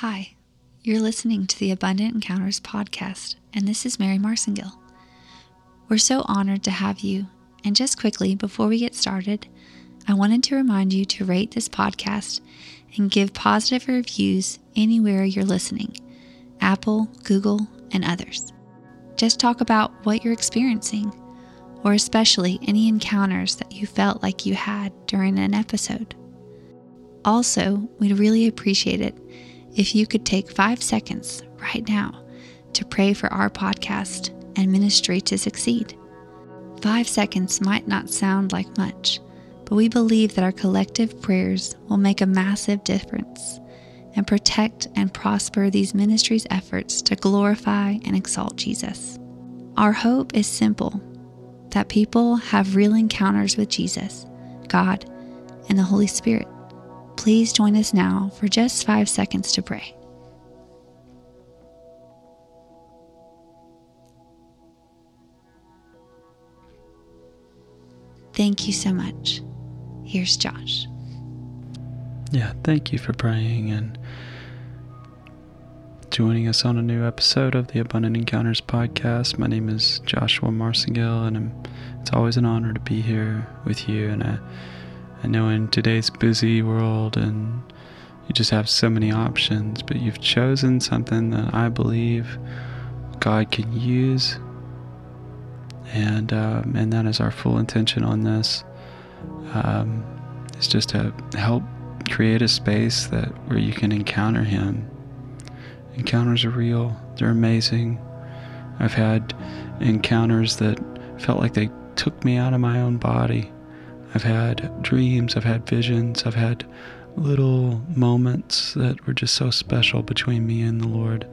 Hi, you're listening to the Abundant Encounters podcast, and this is Mary Marcingill. We're so honored to have you, and just quickly before we get started, I wanted to remind you to rate this podcast and give positive reviews anywhere you're listening Apple, Google, and others. Just talk about what you're experiencing, or especially any encounters that you felt like you had during an episode. Also, we'd really appreciate it if you could take five seconds right now to pray for our podcast and ministry to succeed. Five seconds might not sound like much, but we believe that our collective prayers will make a massive difference and protect and prosper these ministries' efforts to glorify and exalt Jesus. Our hope is simple that people have real encounters with Jesus, God, and the Holy Spirit Please join us now for just five seconds to pray. Thank you so much. Here's Josh. Yeah, thank you for praying and joining us on a new episode of the Abundant Encounters podcast. My name is Joshua Marcingill, and I'm, it's always an honor to be here with you. And I I know in today's busy world and you just have so many options, but you've chosen something that I believe God can use. And, um, and that is our full intention on this. Um, it's just to help create a space that where you can encounter Him. Encounters are real, they're amazing. I've had encounters that felt like they took me out of my own body I've had dreams, I've had visions, I've had little moments that were just so special between me and the Lord.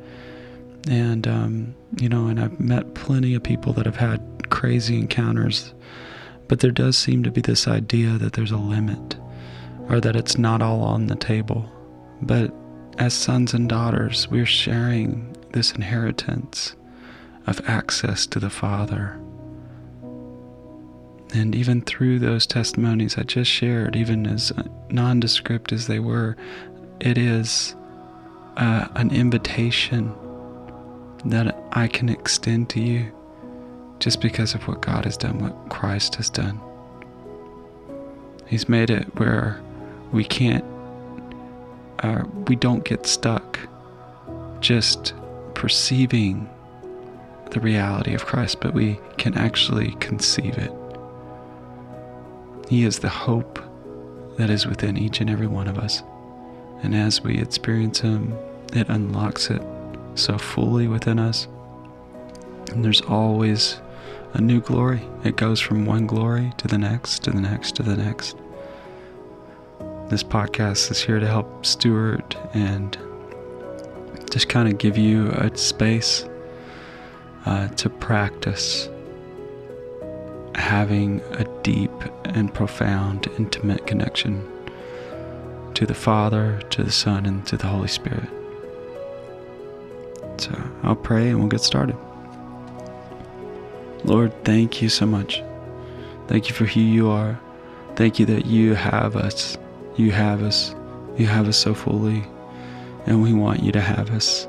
And, um, you know, and I've met plenty of people that have had crazy encounters, but there does seem to be this idea that there's a limit or that it's not all on the table. But as sons and daughters, we're sharing this inheritance of access to the Father and even through those testimonies I just shared, even as nondescript as they were, it is uh, an invitation that I can extend to you just because of what God has done, what Christ has done. He's made it where we can't, uh, we don't get stuck just perceiving the reality of Christ, but we can actually conceive it. He is the hope that is within each and every one of us. And as we experience Him, it unlocks it so fully within us. And there's always a new glory. It goes from one glory to the next, to the next, to the next. This podcast is here to help steward and just kind of give you a space uh, to practice having a deep and profound, intimate connection to the Father, to the Son, and to the Holy Spirit. So I'll pray and we'll get started. Lord, thank you so much. Thank you for who you are. Thank you that you have us. You have us. You have us so fully. And we want you to have us.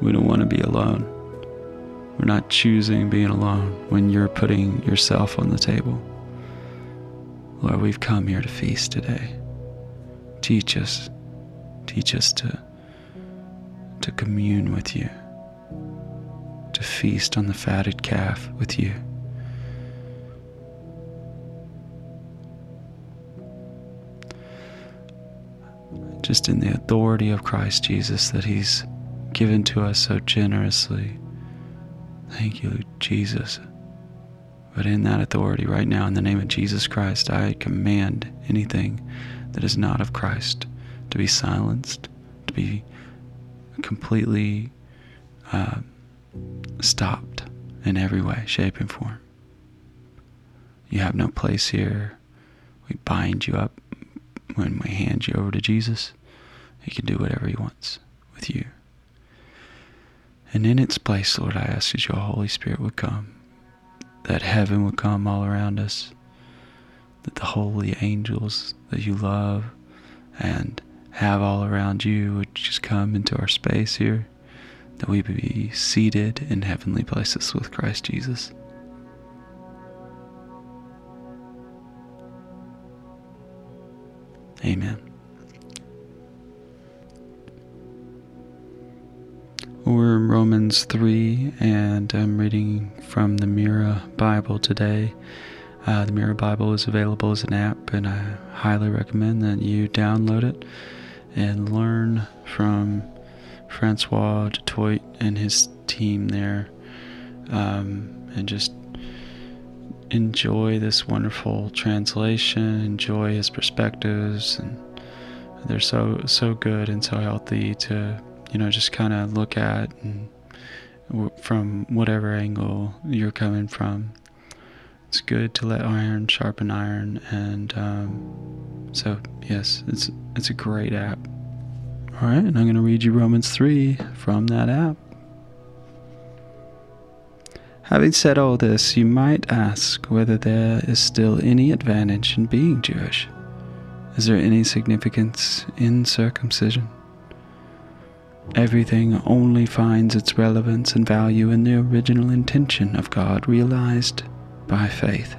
We don't want to be alone. We're not choosing being alone when you're putting yourself on the table. Lord, we've come here to feast today. Teach us, teach us to, to commune with you, to feast on the fatted calf with you. Just in the authority of Christ Jesus that He's given to us so generously Thank you, Jesus. But in that authority, right now, in the name of Jesus Christ, I command anything that is not of Christ to be silenced, to be completely uh, stopped in every way, shape, and form. You have no place here. We bind you up when we hand you over to Jesus. He can do whatever He wants with you. And in its place, Lord, I ask that your Holy Spirit would come, that heaven would come all around us, that the holy angels that you love and have all around you would just come into our space here, that we would be seated in heavenly places with Christ Jesus. Amen. We're in Romans 3, and I'm reading from the Mirror Bible today. Uh, the Mirror Bible is available as an app, and I highly recommend that you download it and learn from Francois du Toit and his team there, um, and just enjoy this wonderful translation, enjoy his perspectives, and they're so so good and so healthy to you know just kind of look at and from whatever angle you're coming from. It's good to let iron sharpen iron, and um, so yes, it's it's a great app. All right, and I'm going to read you Romans three from that app. Having said all this, you might ask whether there is still any advantage in being Jewish. Is there any significance in circumcision? Everything only finds its relevance and value in the original intention of God realized by faith.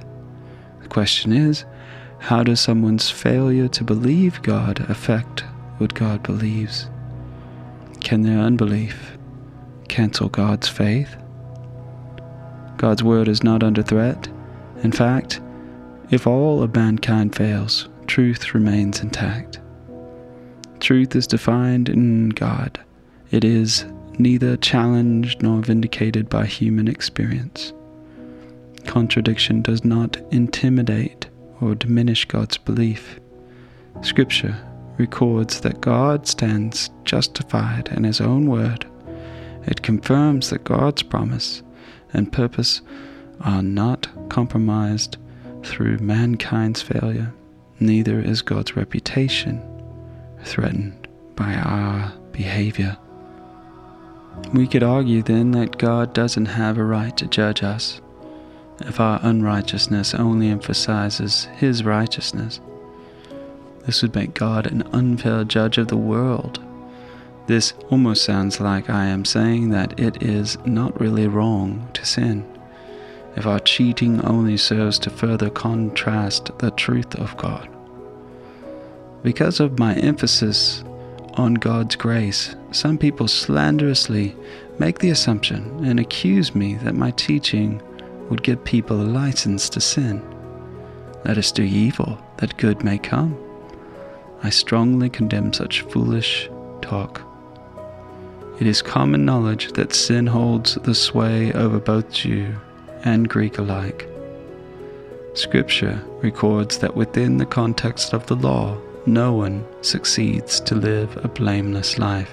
The question is how does someone's failure to believe God affect what God believes? Can their unbelief cancel God's faith? God's word is not under threat. In fact, if all of mankind fails, truth remains intact. Truth is defined in God. It is neither challenged nor vindicated by human experience. Contradiction does not intimidate or diminish God's belief. Scripture records that God stands justified in His own word. It confirms that God's promise and purpose are not compromised through mankind's failure, neither is God's reputation threatened by our behavior. We could argue then that God doesn't have a right to judge us if our unrighteousness only emphasizes His righteousness. This would make God an unfair judge of the world this almost sounds like I am saying that it is not really wrong to sin. If our cheating only serves to further contrast the truth of God. Because of my emphasis on God's grace, some people slanderously make the assumption and accuse me that my teaching would give people a license to sin. Let us do evil that good may come. I strongly condemn such foolish talk. It is common knowledge that sin holds the sway over both Jew and Greek alike. Scripture records that within the context of the law, no one succeeds to live a blameless life.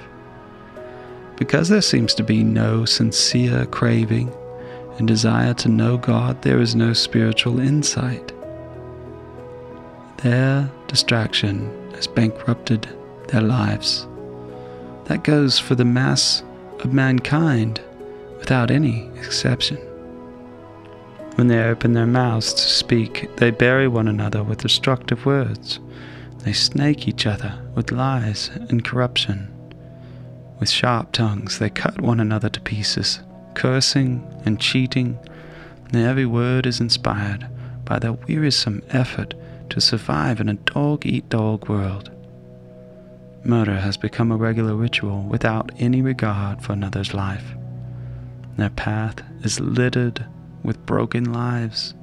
Because there seems to be no sincere craving and desire to know God, there is no spiritual insight. Their distraction has bankrupted their lives. That goes for the mass of mankind without any exception. When they open their mouths to speak, they bury one another with destructive words. They snake each other with lies and corruption. With sharp tongues, they cut one another to pieces, cursing and cheating. And every word is inspired by their wearisome effort to survive in a dog eat dog world. Murder has become a regular ritual without any regard for another's life. Their path is littered with broken lives.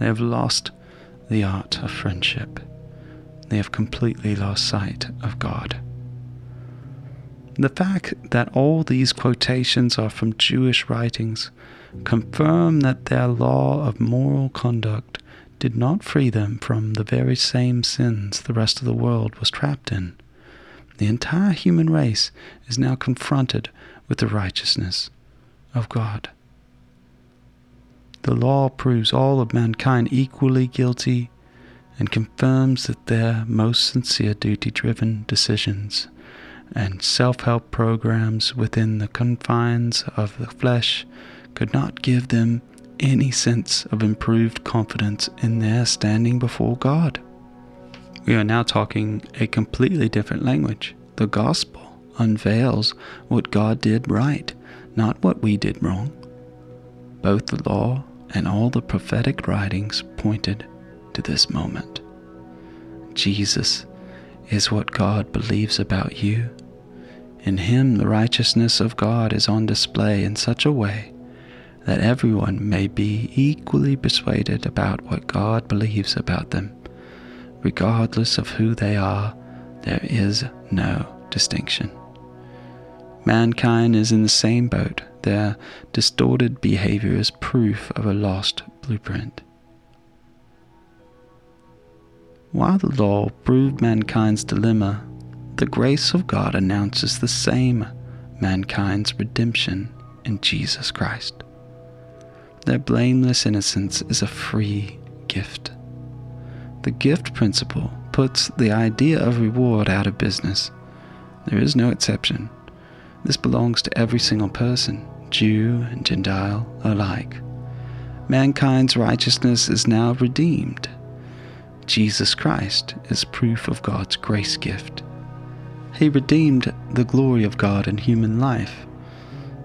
They have lost the art of friendship. They have completely lost sight of God. The fact that all these quotations are from Jewish writings confirm that their law of moral conduct did not free them from the very same sins the rest of the world was trapped in the entire human race is now confronted with the righteousness of God. The law proves all of mankind equally guilty and confirms that their most sincere duty driven decisions and self help programs within the confines of the flesh could not give them any sense of improved confidence in their standing before God. We are now talking a completely different language. The gospel unveils what God did right, not what we did wrong. Both the law and all the prophetic writings pointed to this moment. Jesus is what God believes about you. In Him, the righteousness of God is on display in such a way that everyone may be equally persuaded about what God believes about them. Regardless of who they are, there is no distinction. Mankind is in the same boat. Their distorted behavior is proof of a lost blueprint. While the law proved mankind's dilemma, the grace of God announces the same mankind's redemption in Jesus Christ. Their blameless innocence is a free gift. The gift principle puts the idea of reward out of business. There is no exception. This belongs to every single person, Jew and Gentile alike. Mankind's righteousness is now redeemed. Jesus Christ is proof of God's grace gift. He redeemed the glory of God in human life.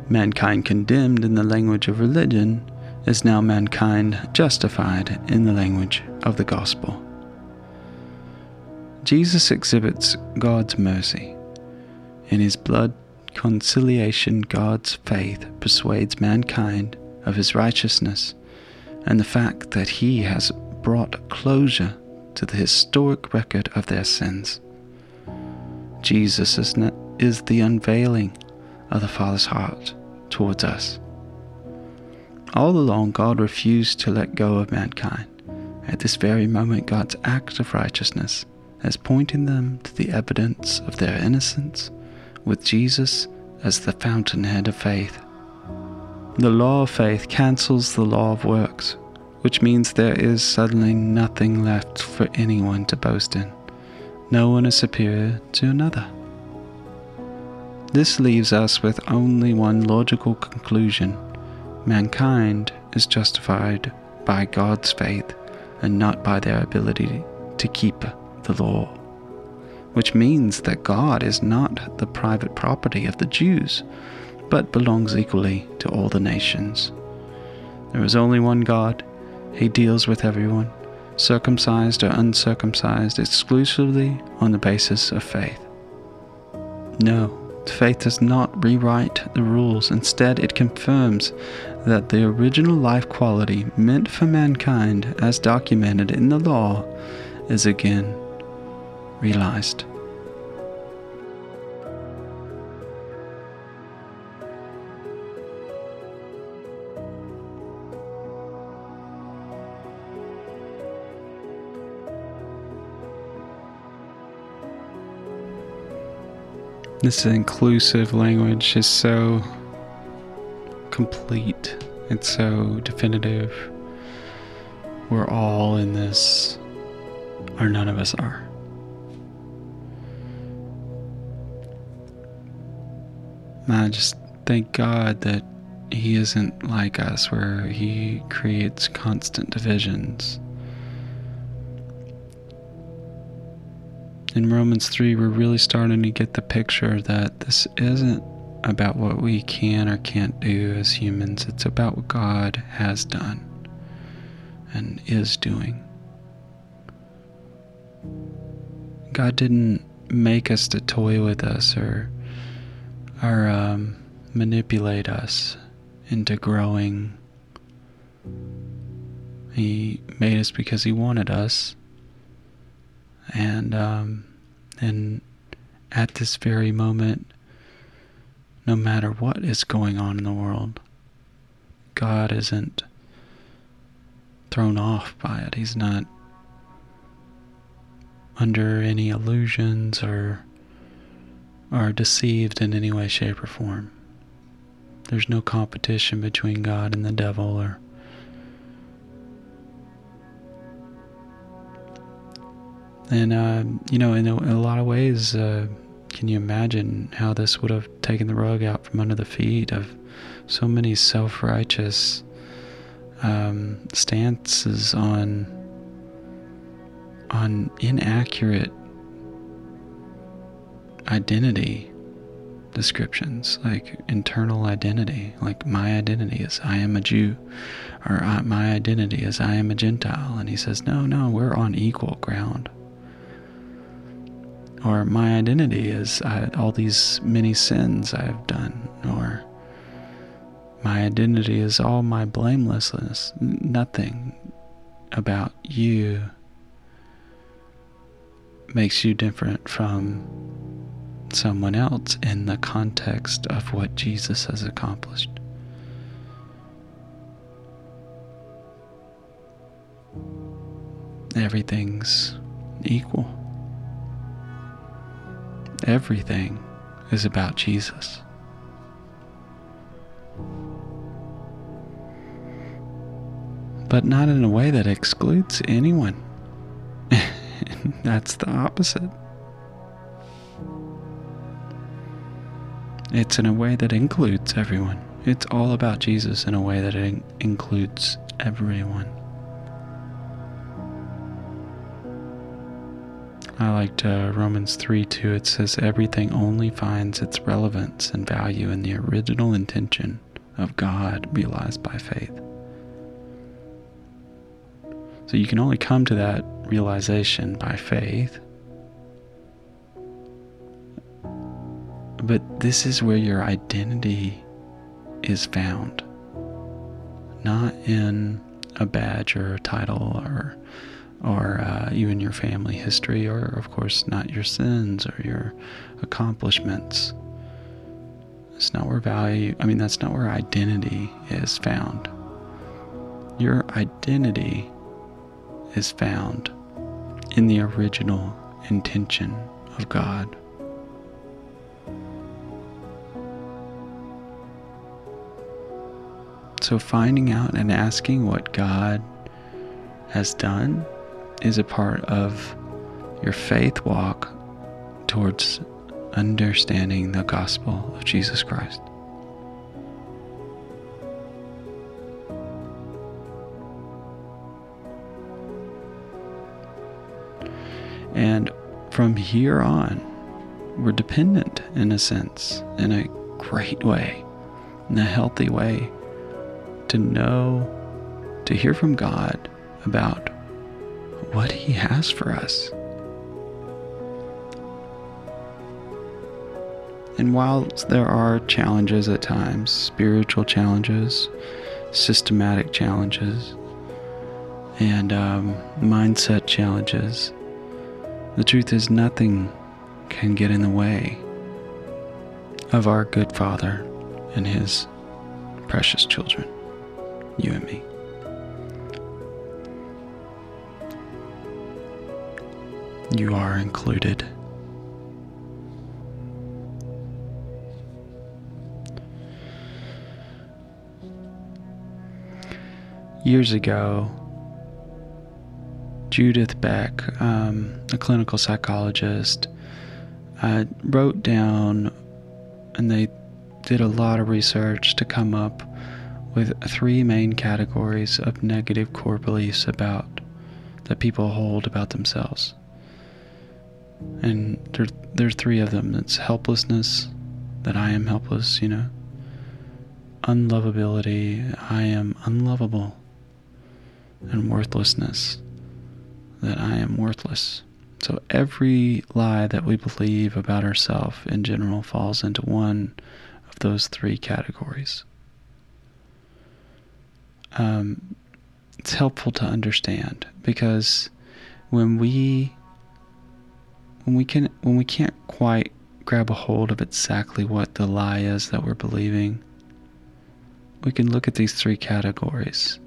Mankind condemned in the language of religion is now mankind justified in the language of the gospel. Jesus exhibits God's mercy. In his blood conciliation, God's faith persuades mankind of his righteousness and the fact that he has brought closure to the historic record of their sins. Jesus is, is the unveiling of the Father's heart towards us. All along, God refused to let go of mankind. At this very moment, God's act of righteousness as pointing them to the evidence of their innocence, with Jesus as the fountainhead of faith. The law of faith cancels the law of works, which means there is suddenly nothing left for anyone to boast in. No one is superior to another. This leaves us with only one logical conclusion mankind is justified by God's faith and not by their ability to keep the law, which means that God is not the private property of the Jews, but belongs equally to all the nations. There is only one God, He deals with everyone, circumcised or uncircumcised, exclusively on the basis of faith. No, faith does not rewrite the rules, instead, it confirms that the original life quality meant for mankind, as documented in the law, is again realized. This inclusive language is so complete, it's so definitive. We're all in this, or none of us are. I just thank God that He isn't like us, where He creates constant divisions. In Romans 3, we're really starting to get the picture that this isn't about what we can or can't do as humans, it's about what God has done and is doing. God didn't make us to toy with us or or um, manipulate us into growing. He made us because he wanted us, and um, and at this very moment, no matter what is going on in the world, God isn't thrown off by it. He's not under any illusions or are deceived in any way, shape, or form. There's no competition between God and the devil or and uh, you know in a, in a, lot of ways uh, can you imagine how this would have taken the rug out from under the feet of so many self-righteous um, stances on on inaccurate identity descriptions, like internal identity. Like, my identity is I am a Jew, or my identity is I am a Gentile. And he says, no, no, we're on equal ground. Or my identity is I, all these many sins I have done. Or my identity is all my blamelessness. Nothing about you makes you different from someone else in the context of what Jesus has accomplished. Everything's equal. Everything is about Jesus. But not in a way that excludes anyone. That's the opposite. It's in a way that includes everyone. It's all about Jesus in a way that it includes everyone. I liked uh, Romans 3 2. It says, Everything only finds its relevance and value in the original intention of God realized by faith. So you can only come to that realization by faith. But this is where your identity is found, not in a badge or a title or or uh, even your family history, or of course not your sins or your accomplishments. It's not where value, I mean, that's not where identity is found. Your identity is found in the original intention of God. So, finding out and asking what God has done is a part of your faith walk towards understanding the gospel of Jesus Christ. And from here on, we're dependent in a sense, in a great way, in a healthy way, to know, to hear from God about what He has for us. And while there are challenges at times, spiritual challenges, systematic challenges, and um, mindset challenges, the truth is, nothing can get in the way of our good Father and His precious children, you and me. You are included. Years ago, Judith Beck, um, a clinical psychologist, uh, wrote down, and they did a lot of research to come up with three main categories of negative core beliefs about that people hold about themselves. And there, there's three of them. It's helplessness, that I am helpless, you know. Unlovability, I am unlovable. And worthlessness, that I am worthless. So every lie that we believe about ourselves in general falls into one of those three categories. Um, it's helpful to understand because when we when we can when we can't quite grab a hold of exactly what the lie is that we're believing, we can look at these three categories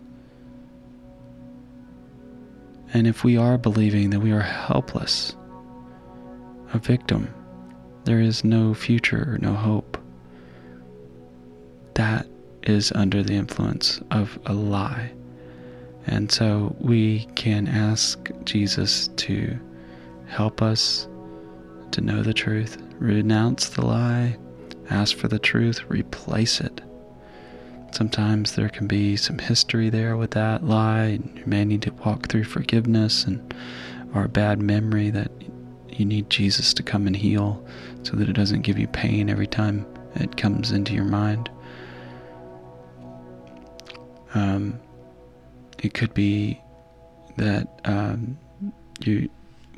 and if we are believing that we are helpless, a victim, there is no future, no hope, that is under the influence of a lie. And so we can ask Jesus to help us to know the truth, renounce the lie, ask for the truth, replace it Sometimes there can be some history there with that lie, and you may need to walk through forgiveness and or a bad memory that you need Jesus to come and heal so that it doesn't give you pain every time it comes into your mind. Um, it could be that um, you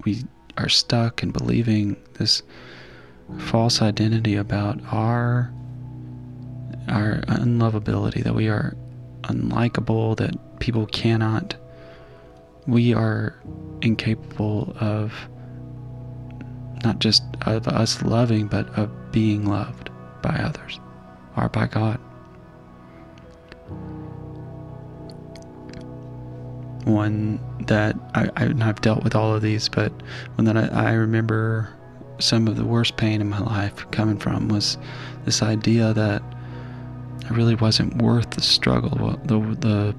we are stuck in believing this false identity about our our unlovability that we are unlikable that people cannot we are incapable of not just of us loving, but of being loved by others or by God. One that I, I have dealt with all of these, but one that I, I remember some of the worst pain in my life coming from was this idea that I really wasn't worth the struggle, the the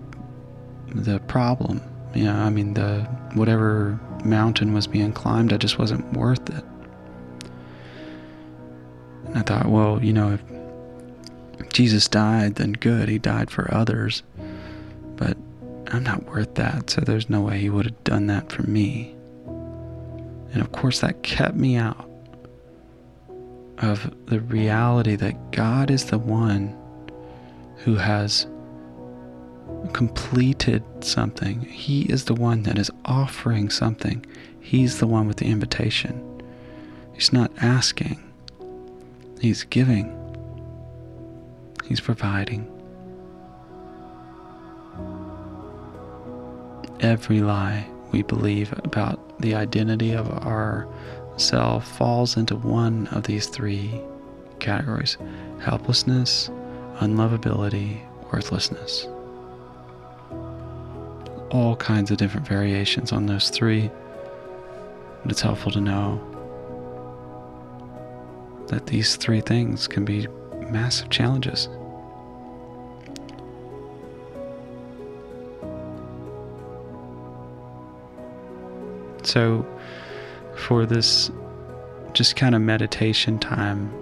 the problem. Yeah, I mean the whatever mountain was being climbed, I just wasn't worth it. And I thought, well, you know, if Jesus died, then good, he died for others. But I'm not worth that, so there's no way he would have done that for me. And of course, that kept me out of the reality that God is the one who has completed something. He is the one that is offering something. He's the one with the invitation. He's not asking, He's giving, He's providing. Every lie we believe about the identity of our self falls into one of these three categories helplessness, unlovability, worthlessness all kinds of different variations on those three. But it's helpful to know that these three things can be massive challenges. So, for this just kind of meditation time,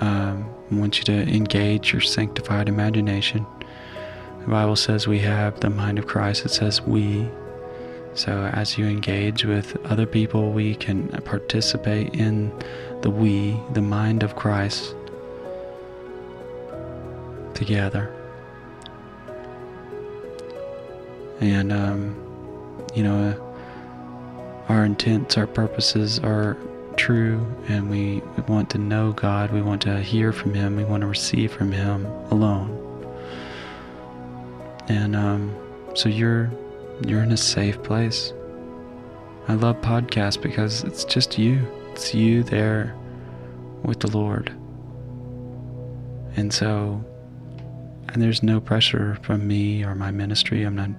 um, I want you to engage your sanctified imagination the Bible says we have the mind of Christ, it says we. So as you engage with other people, we can participate in the we, the mind of Christ, together. And, um, you know, our intents, our purposes are true, and we, want to know God, we want to hear from Him, we want to receive from Him alone and um, so you're you're in a safe place. I love podcasts because it's just you. It's you there with the Lord. And so, and there's no pressure from me or my ministry. I'm not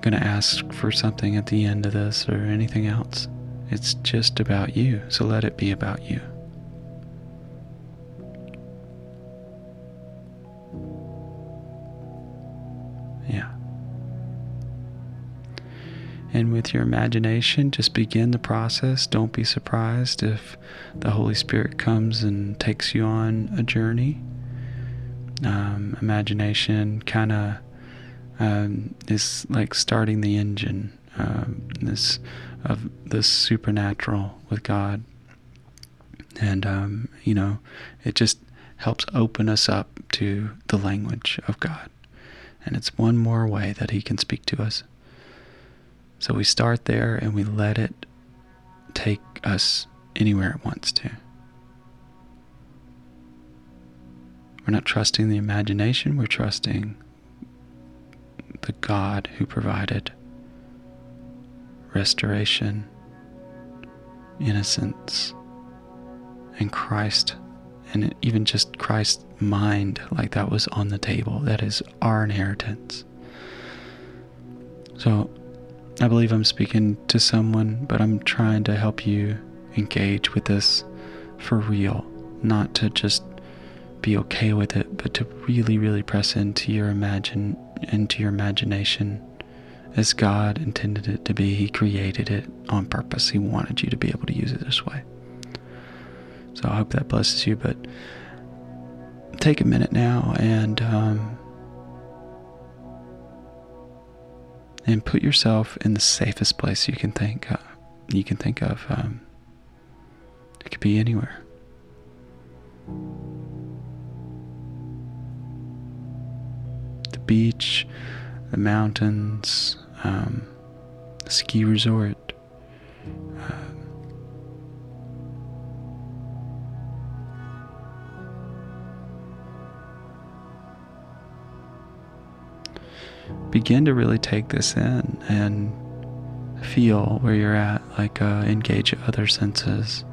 going to ask for something at the end of this or anything else. It's just about you. So let it be about you. Yeah. And with your imagination, just begin the process. Don't be surprised if the Holy Spirit comes and takes you on a journey. Um, imagination kind of um, is like starting the engine um, this of this supernatural with God, and um, you know, it just helps open us up to the language of God, and it's one more way that He can speak to us. So we start there and we let it take us anywhere it wants to. We're not trusting the imagination, we're trusting the God who provided restoration, innocence, and Christ, and even just Christ's mind, like that was on the table. That is our inheritance. So I believe I'm speaking to someone, but I'm trying to help you engage with this for real, not to just be okay with it, but to really, really press into your imagine into your imagination as God intended it to be. He created it on purpose. He wanted you to be able to use it this way. So I hope that blesses you. But take a minute now and um, and put yourself in the safest place you can think of. you can think of. Um, it could be anywhere. Beach, the mountains, um, the ski resort. Uh, begin to really take this in and feel where you're at, like uh, engage other senses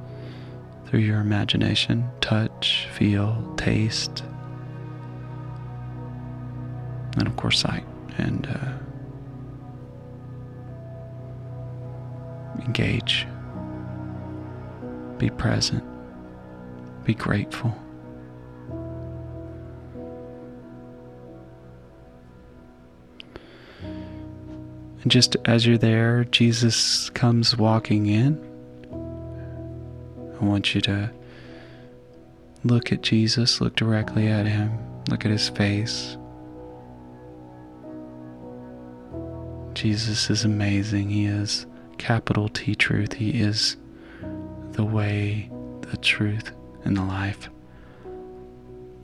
through your imagination touch, feel, taste, and of course, sight. And uh, engage, be present, be grateful. And just as you're there, Jesus comes walking in. I want you to look at Jesus, look directly at him, look at his face. Jesus is amazing. He is capital T truth. He is the way, the truth, and the life.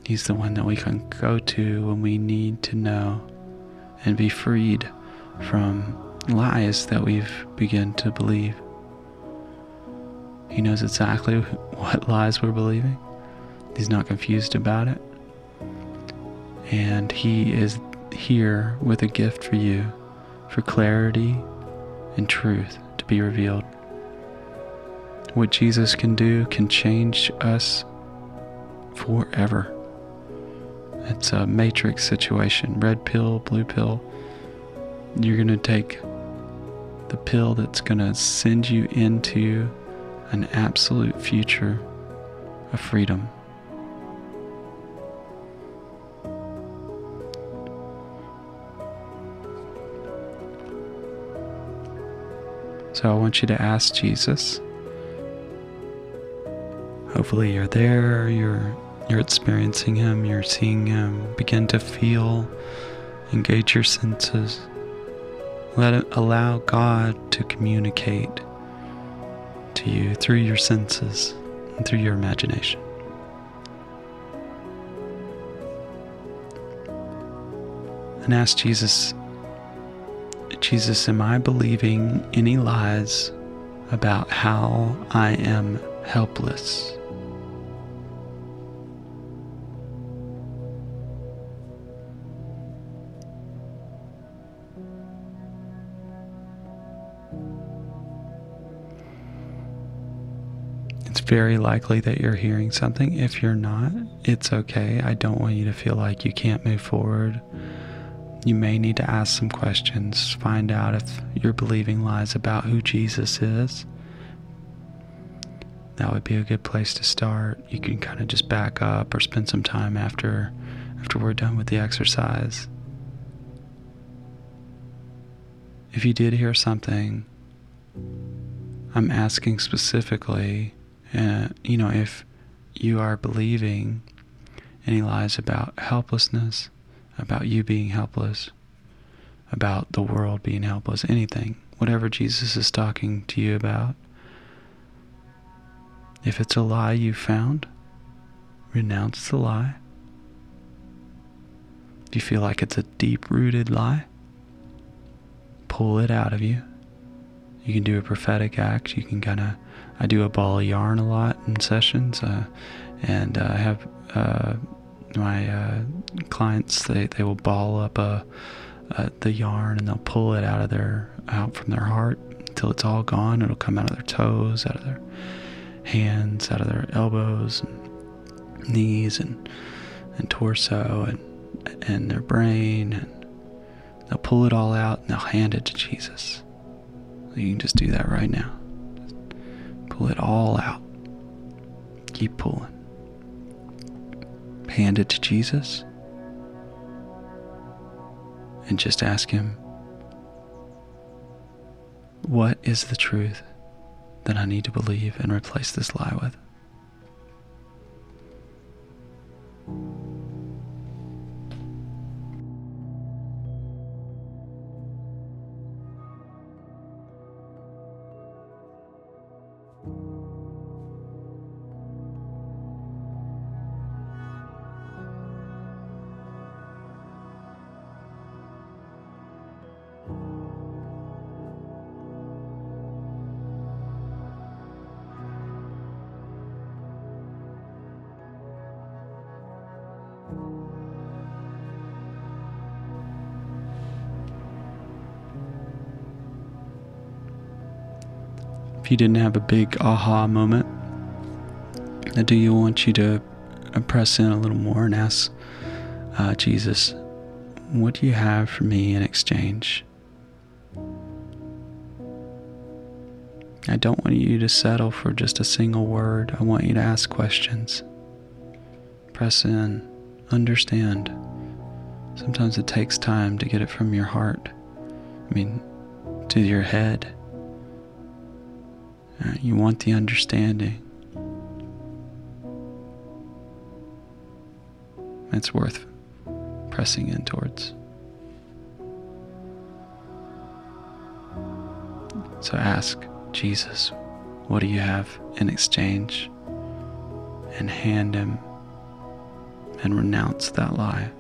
He's the one that we can go to when we need to know and be freed from lies that we've begun to believe. He knows exactly what lies we're believing. He's not confused about it. And He is here with a gift for you for clarity and truth to be revealed. What Jesus can do can change us forever. It's a matrix situation red pill, blue pill you're going to take the pill that's going to send you into an absolute future of freedom. So I want you to ask Jesus. Hopefully you're there, you're you're experiencing him, you're seeing him, begin to feel, engage your senses. Let it allow God to communicate to you through your senses and through your imagination. And ask Jesus, Jesus, am I believing any lies about how I am helpless? It's very likely that you're hearing something. If you're not, it's okay. I don't want you to feel like you can't move forward. You may need to ask some questions, find out if you're believing lies about who Jesus is. That would be a good place to start. You can kind of just back up or spend some time after after we're done with the exercise. If you did hear something, I'm asking specifically uh, you know, if you are believing any lies about helplessness, about you being helpless, about the world being helpless, anything, whatever Jesus is talking to you about, if it's a lie you found, renounce the lie. Do you feel like it's a deep rooted lie? Pull it out of you. You can do a prophetic act. You can kind of I do a ball of yarn a lot in sessions, uh, and uh, I have uh, my uh, clients. They they will ball up a, the yarn and they'll pull it out of their out from their heart until it's all gone. It'll come out of their toes, out of their hands, out of their elbows, and knees, and and torso, and and their brain, and they'll pull it all out and they'll hand it to Jesus. You can just do that right now. Pull it all out. Keep pulling. Hand it to Jesus and just ask Him, What is the truth that I need to believe and replace this lie with? You didn't have a big aha moment, do you want you to press in a little more and ask uh, Jesus, what do you have for me in exchange? I don't want you to settle for just a single word. I want you to ask questions. Press in, understand. Sometimes it takes time to get it from your heart. I mean, to your head. You want the understanding. It's worth pressing in towards. So ask Jesus, what do you have in exchange? And hand him and renounce that lie.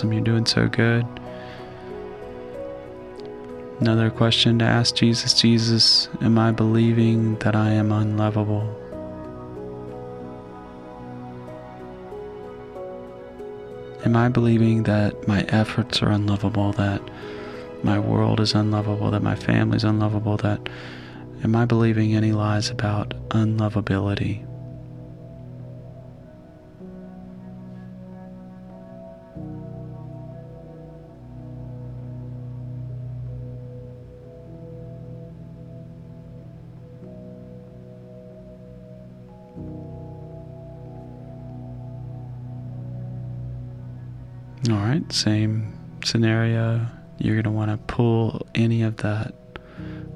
Awesome, you're doing so good. Another question to ask Jesus Jesus, am I believing that I am unlovable? Am I believing that my efforts are unlovable, that my world is unlovable, that my family is unlovable, that am I believing any lies about unlovability? Same scenario. You're going to want to pull any of that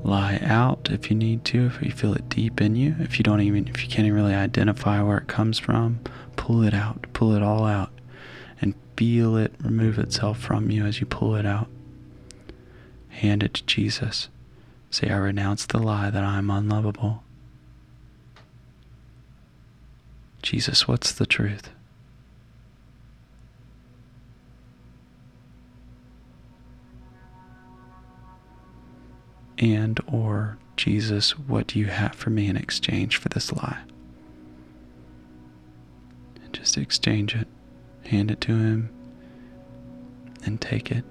lie out if you need to, if you feel it deep in you. If you don't even, if you can't even really identify where it comes from, pull it out, pull it all out, and feel it remove itself from you as you pull it out. Hand it to Jesus. Say, I renounce the lie that I'm unlovable. Jesus, what's the truth? And or Jesus, what do you have for me in exchange for this lie? And just exchange it, hand it to him, and take it.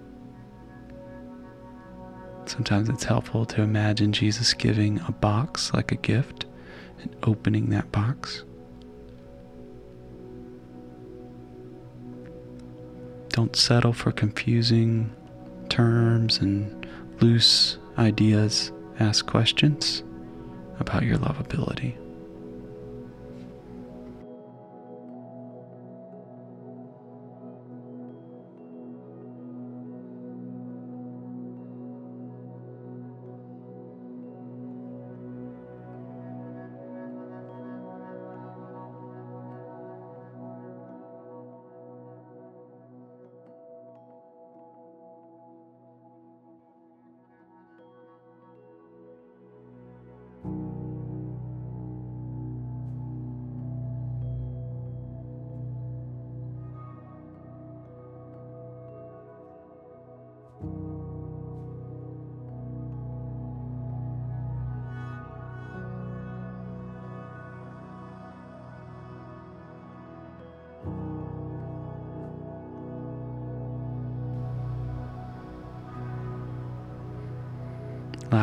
Sometimes it's helpful to imagine Jesus giving a box like a gift and opening that box. Don't settle for confusing terms and loose ideas, ask questions about your lovability.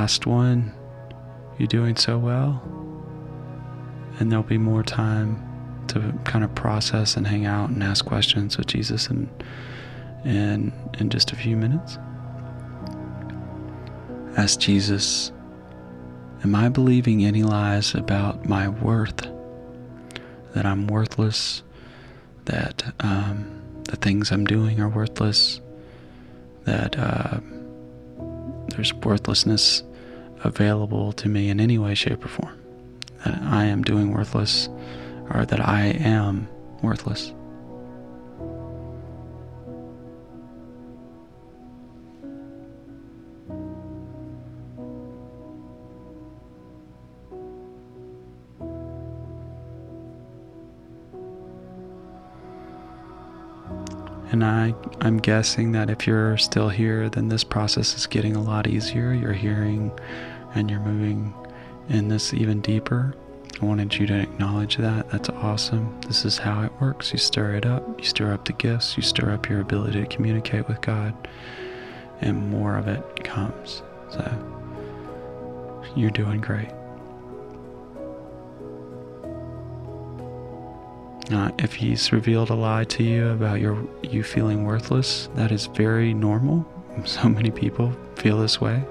Last one. You're doing so well. And there'll be more time to kind of process and hang out and ask questions with Jesus in, in, in just a few minutes. Ask Jesus, Am I believing any lies about my worth? That I'm worthless? That, um, the things I'm doing are worthless, that uh, there's worthlessness available to me in any way, shape, or form, that I am doing worthless, or that I am worthless. And I, I'm guessing that if you're still here, then this process is getting a lot easier. You're hearing and you're moving in this even deeper. I wanted you to acknowledge that. That's awesome. This is how it works. You stir it up, you stir up the gifts, you stir up your ability to communicate with God, and more of it comes. So you're doing great. Uh, if he's revealed a lie to you about your you feeling worthless, that is very normal. So many people feel this way.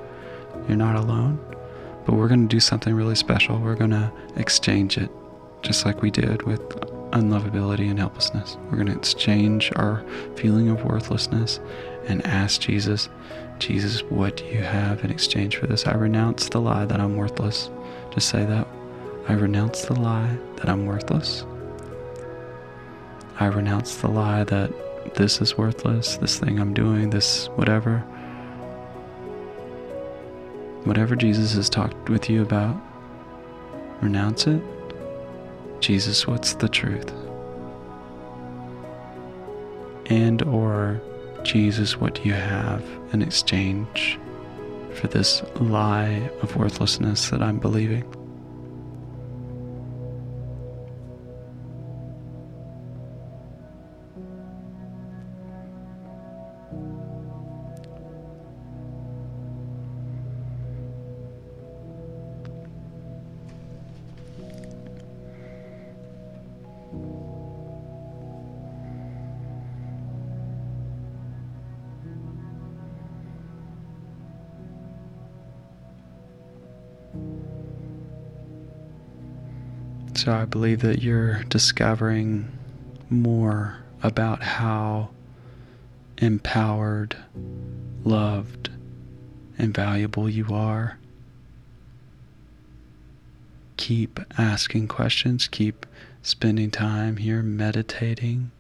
You're not alone. But we're going to do something really special. We're going to exchange it, just like we did with unlovability and helplessness. We're going to exchange our feeling of worthlessness and ask Jesus, Jesus, what do you have in exchange for this? I renounce the lie that I'm worthless. Just say that. I renounce the lie that I'm worthless. I renounce the lie that this is worthless, this thing I'm doing, this whatever. Whatever Jesus has talked with you about, renounce it. Jesus, what's the truth? And or Jesus, what do you have in exchange for this lie of worthlessness that I'm believing? So I believe that you're discovering more about how empowered, loved, and valuable you are. Keep asking questions, keep spending time here meditating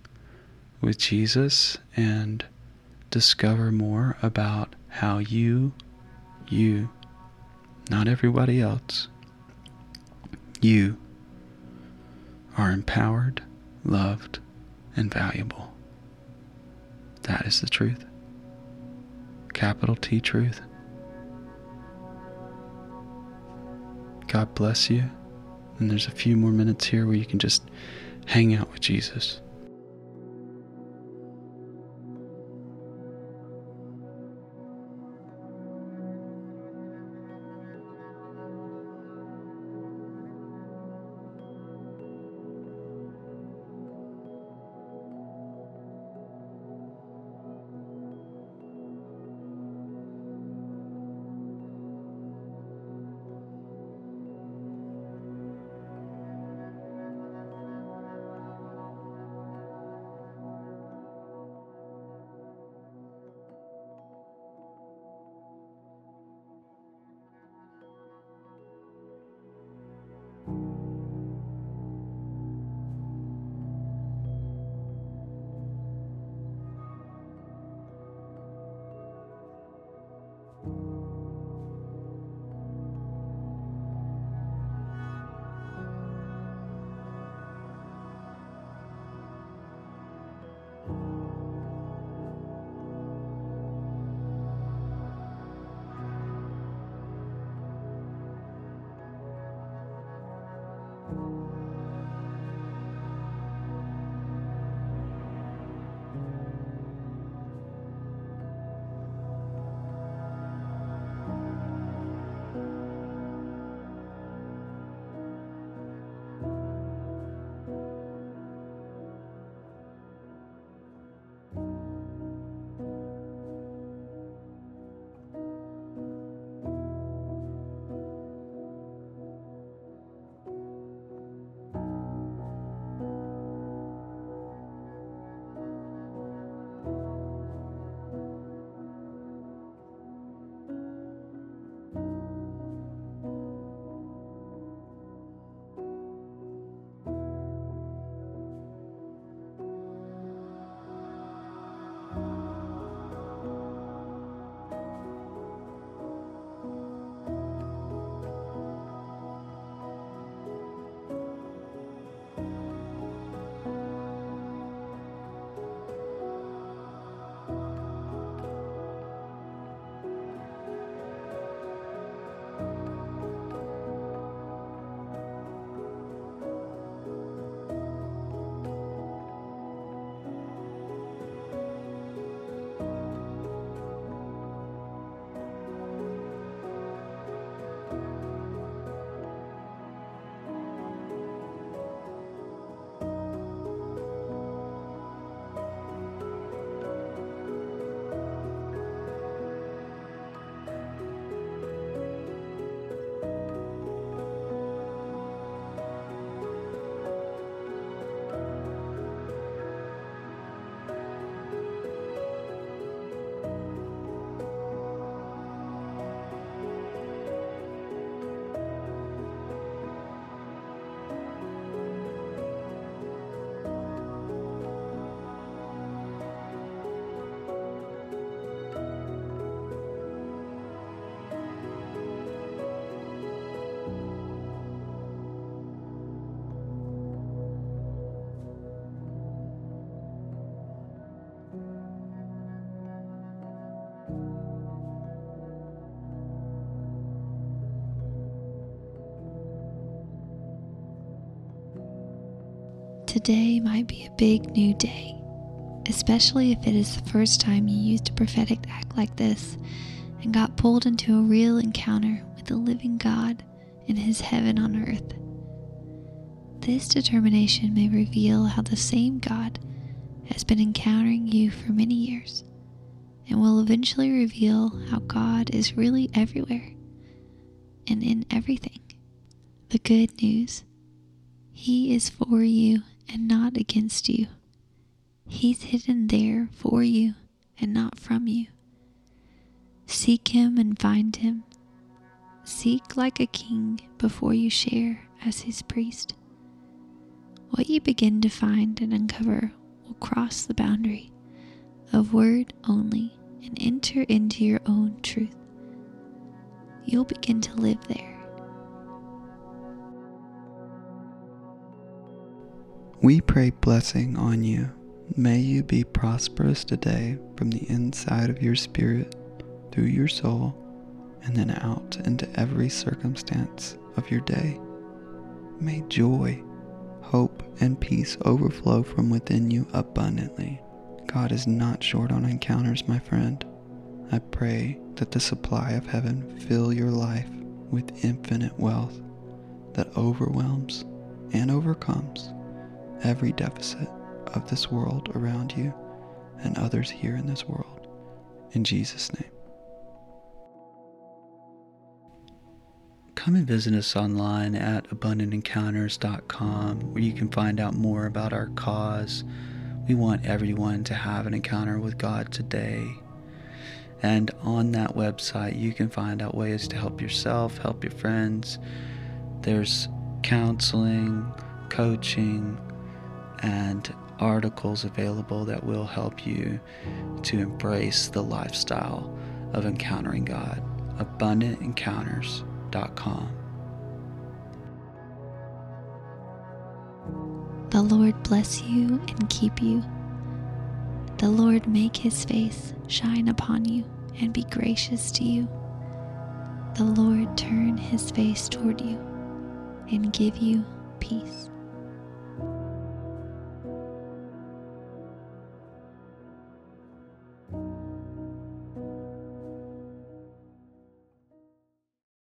with Jesus, and discover more about how you, you, not everybody else, you are empowered, loved, and valuable. That is the truth. Capital T truth. God bless you. And there's a few more minutes here where you can just hang out with Jesus. Today might be a big new day, especially if it is the first time you used a prophetic act like this and got pulled into a real encounter with the living God in His heaven on earth. This determination may reveal how the same God has been encountering you for many years and will eventually reveal how God is really everywhere and in everything. The good news He is for you and not against you. He's hidden there for you and not from you. Seek Him and find Him. Seek like a king before you share as His priest. What you begin to find and uncover will cross the boundary of word only and enter into your own truth. You'll begin to live there. We pray blessing on you. May you be prosperous today from the inside of your spirit, through your soul, and then out into every circumstance of your day. May joy, hope, and peace overflow from within you abundantly. God is not short on encounters, my friend. I pray that the supply of heaven fill your life with infinite wealth that overwhelms and overcomes every deficit of this world around you and others here in this world. In Jesus' name. Come and visit us online at abundantencounters.com where you can find out more about our cause. We want everyone to have an encounter with God today. And on that website, you can find out ways to help yourself, help your friends. There's counseling, coaching, and articles available that will help you to embrace the lifestyle of encountering God. AbundantEncounters.com. The Lord bless you and keep you. The Lord make his face shine upon you and be gracious to you. The Lord turn his face toward you and give you peace.